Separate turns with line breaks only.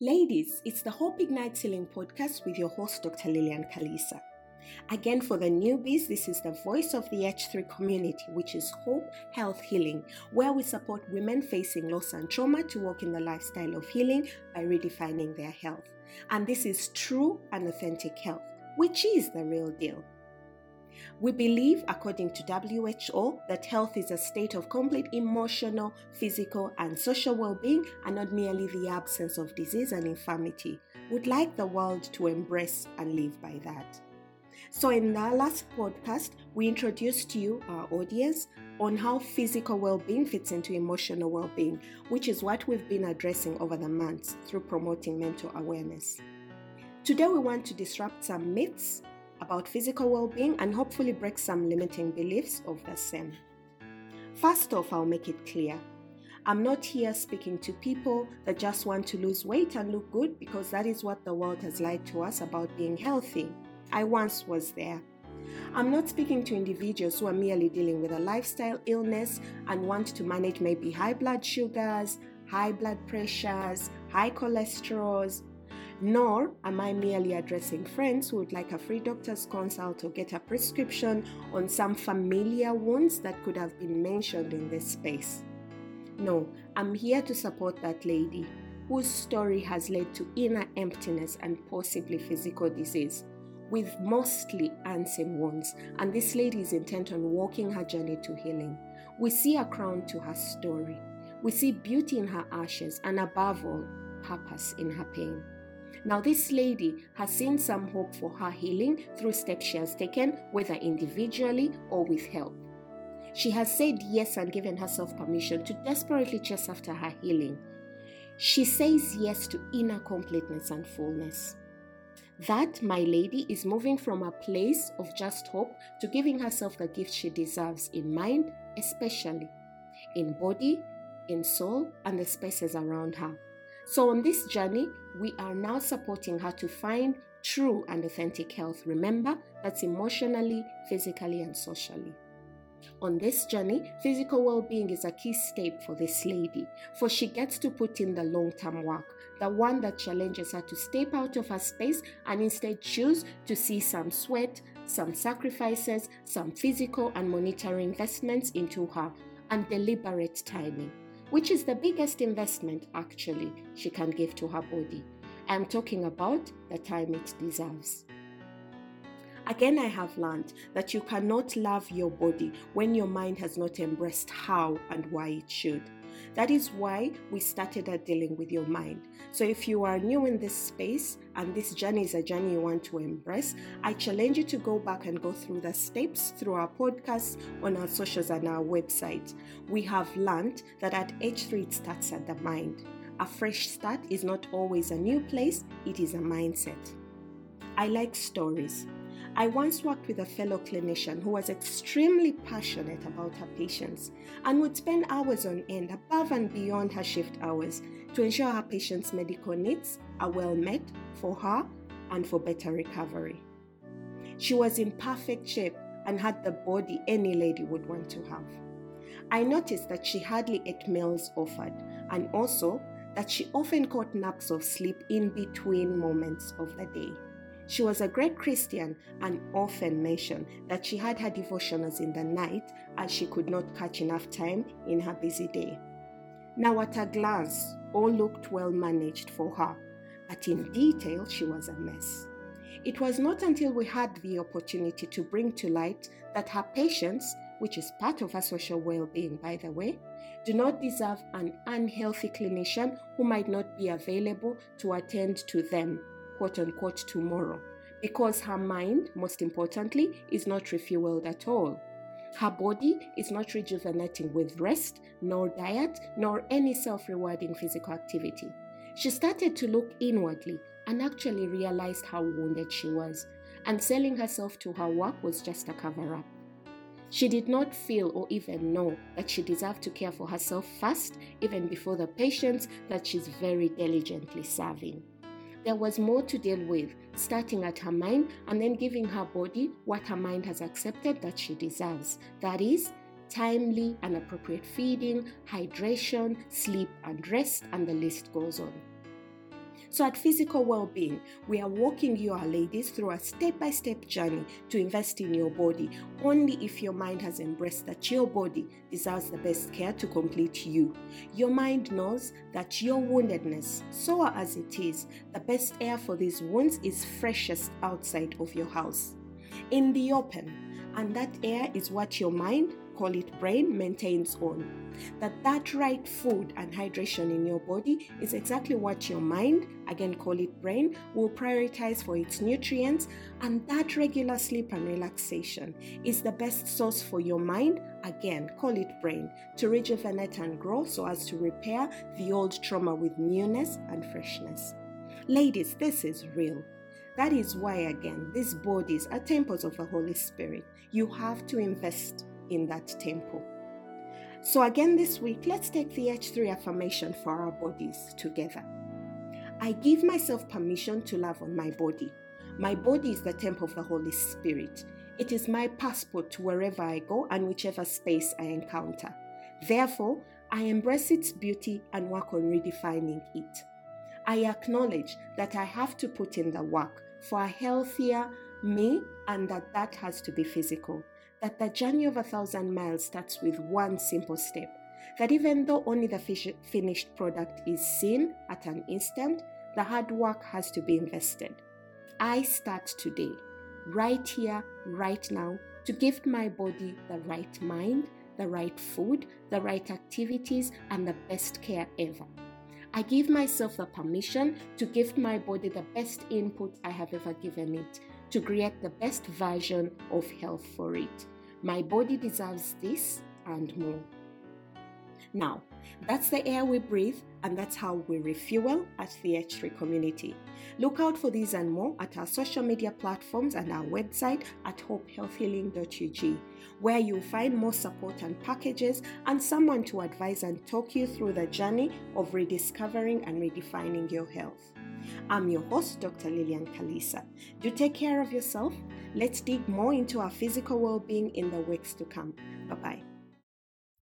Ladies, it's the Hope Ignite Healing podcast with your host, Dr. Lillian Kalisa. Again, for the newbies, this is the voice of the H3 community, which is Hope Health Healing, where we support women facing loss and trauma to walk in the lifestyle of healing by redefining their health. And this is true and authentic health, which is the real deal. We believe, according to WHO, that health is a state of complete emotional, physical, and social well being and not merely the absence of disease and infirmity. We'd like the world to embrace and live by that. So, in our last podcast, we introduced you, our audience, on how physical well being fits into emotional well being, which is what we've been addressing over the months through promoting mental awareness. Today, we want to disrupt some myths about physical well being and hopefully break some limiting beliefs of the same. First off, I'll make it clear I'm not here speaking to people that just want to lose weight and look good because that is what the world has lied to us about being healthy. I once was there. I'm not speaking to individuals who are merely dealing with a lifestyle illness and want to manage maybe high blood sugars, high blood pressures, high cholesterols, nor am I merely addressing friends who would like a free doctor's consult or get a prescription on some familiar wounds that could have been mentioned in this space. No, I'm here to support that lady whose story has led to inner emptiness and possibly physical disease, with mostly unseen wounds, and this lady is intent on walking her journey to healing. We see a crown to her story. We see beauty in her ashes, and above all, purpose in her pain. Now, this lady has seen some hope for her healing through steps she has taken, whether individually or with help. She has said yes and given herself permission to desperately chase after her healing. She says yes to inner completeness and fullness. That, my lady, is moving from a place of just hope to giving herself the gift she deserves in mind, especially in body, in soul, and the spaces around her. So, on this journey, we are now supporting her to find true and authentic health. Remember, that's emotionally, physically, and socially. On this journey, physical well being is a key step for this lady, for she gets to put in the long term work, the one that challenges her to step out of her space and instead choose to see some sweat, some sacrifices, some physical and monetary investments into her, and deliberate timing which is the biggest investment actually she can give to her body. I'm talking about the time it deserves. Again, I have learned that you cannot love your body when your mind has not embraced how and why it should. That is why we started at dealing with your mind. So, if you are new in this space and this journey is a journey you want to embrace, I challenge you to go back and go through the steps through our podcasts, on our socials, and our website. We have learned that at H3 it starts at the mind. A fresh start is not always a new place, it is a mindset. I like stories. I once worked with a fellow clinician who was extremely passionate about her patients and would spend hours on end above and beyond her shift hours to ensure her patients' medical needs are well met for her and for better recovery. She was in perfect shape and had the body any lady would want to have. I noticed that she hardly ate meals offered and also that she often caught naps of sleep in between moments of the day. She was a great Christian and often mentioned that she had her devotionals in the night as she could not catch enough time in her busy day. Now, at a glance, all looked well managed for her, but in detail, she was a mess. It was not until we had the opportunity to bring to light that her patients, which is part of her social well being, by the way, do not deserve an unhealthy clinician who might not be available to attend to them quote unquote tomorrow because her mind, most importantly, is not refueled at all. Her body is not rejuvenating with rest, nor diet, nor any self rewarding physical activity. She started to look inwardly and actually realized how wounded she was, and selling herself to her work was just a cover up. She did not feel or even know that she deserved to care for herself first, even before the patients that she's very diligently serving. There was more to deal with, starting at her mind and then giving her body what her mind has accepted that she deserves. That is, timely and appropriate feeding, hydration, sleep, and rest, and the list goes on. So, at Physical Wellbeing, we are walking you, our ladies, through a step by step journey to invest in your body only if your mind has embraced that your body deserves the best care to complete you. Your mind knows that your woundedness, sore as it is, the best air for these wounds is freshest outside of your house, in the open. And that air is what your mind call it brain, maintains on. That that right food and hydration in your body is exactly what your mind, again call it brain, will prioritize for its nutrients, and that regular sleep and relaxation is the best source for your mind, again call it brain, to rejuvenate and grow so as to repair the old trauma with newness and freshness. Ladies, this is real. That is why, again, these bodies are temples of the Holy Spirit. You have to invest in that temple. So, again, this week, let's take the H3 affirmation for our bodies together. I give myself permission to love on my body. My body is the temple of the Holy Spirit. It is my passport to wherever I go and whichever space I encounter. Therefore, I embrace its beauty and work on redefining it. I acknowledge that I have to put in the work for a healthier me and that that has to be physical that the journey of a thousand miles starts with one simple step. That even though only the finished product is seen at an instant, the hard work has to be invested. I start today, right here, right now, to give my body the right mind, the right food, the right activities, and the best care ever. I give myself the permission to give my body the best input I have ever given it to create the best version of health for it. My body deserves this and more. Now, that's the air we breathe, and that's how we refuel at the H3 community. Look out for these and more at our social media platforms and our website at hopehealthhealing.ug, where you'll find more support and packages and someone to advise and talk you through the journey of rediscovering and redefining your health. I'm your host, Dr. Lillian Kalisa. Do take care of yourself. Let's dig more into our physical well being in the weeks to come. Bye bye.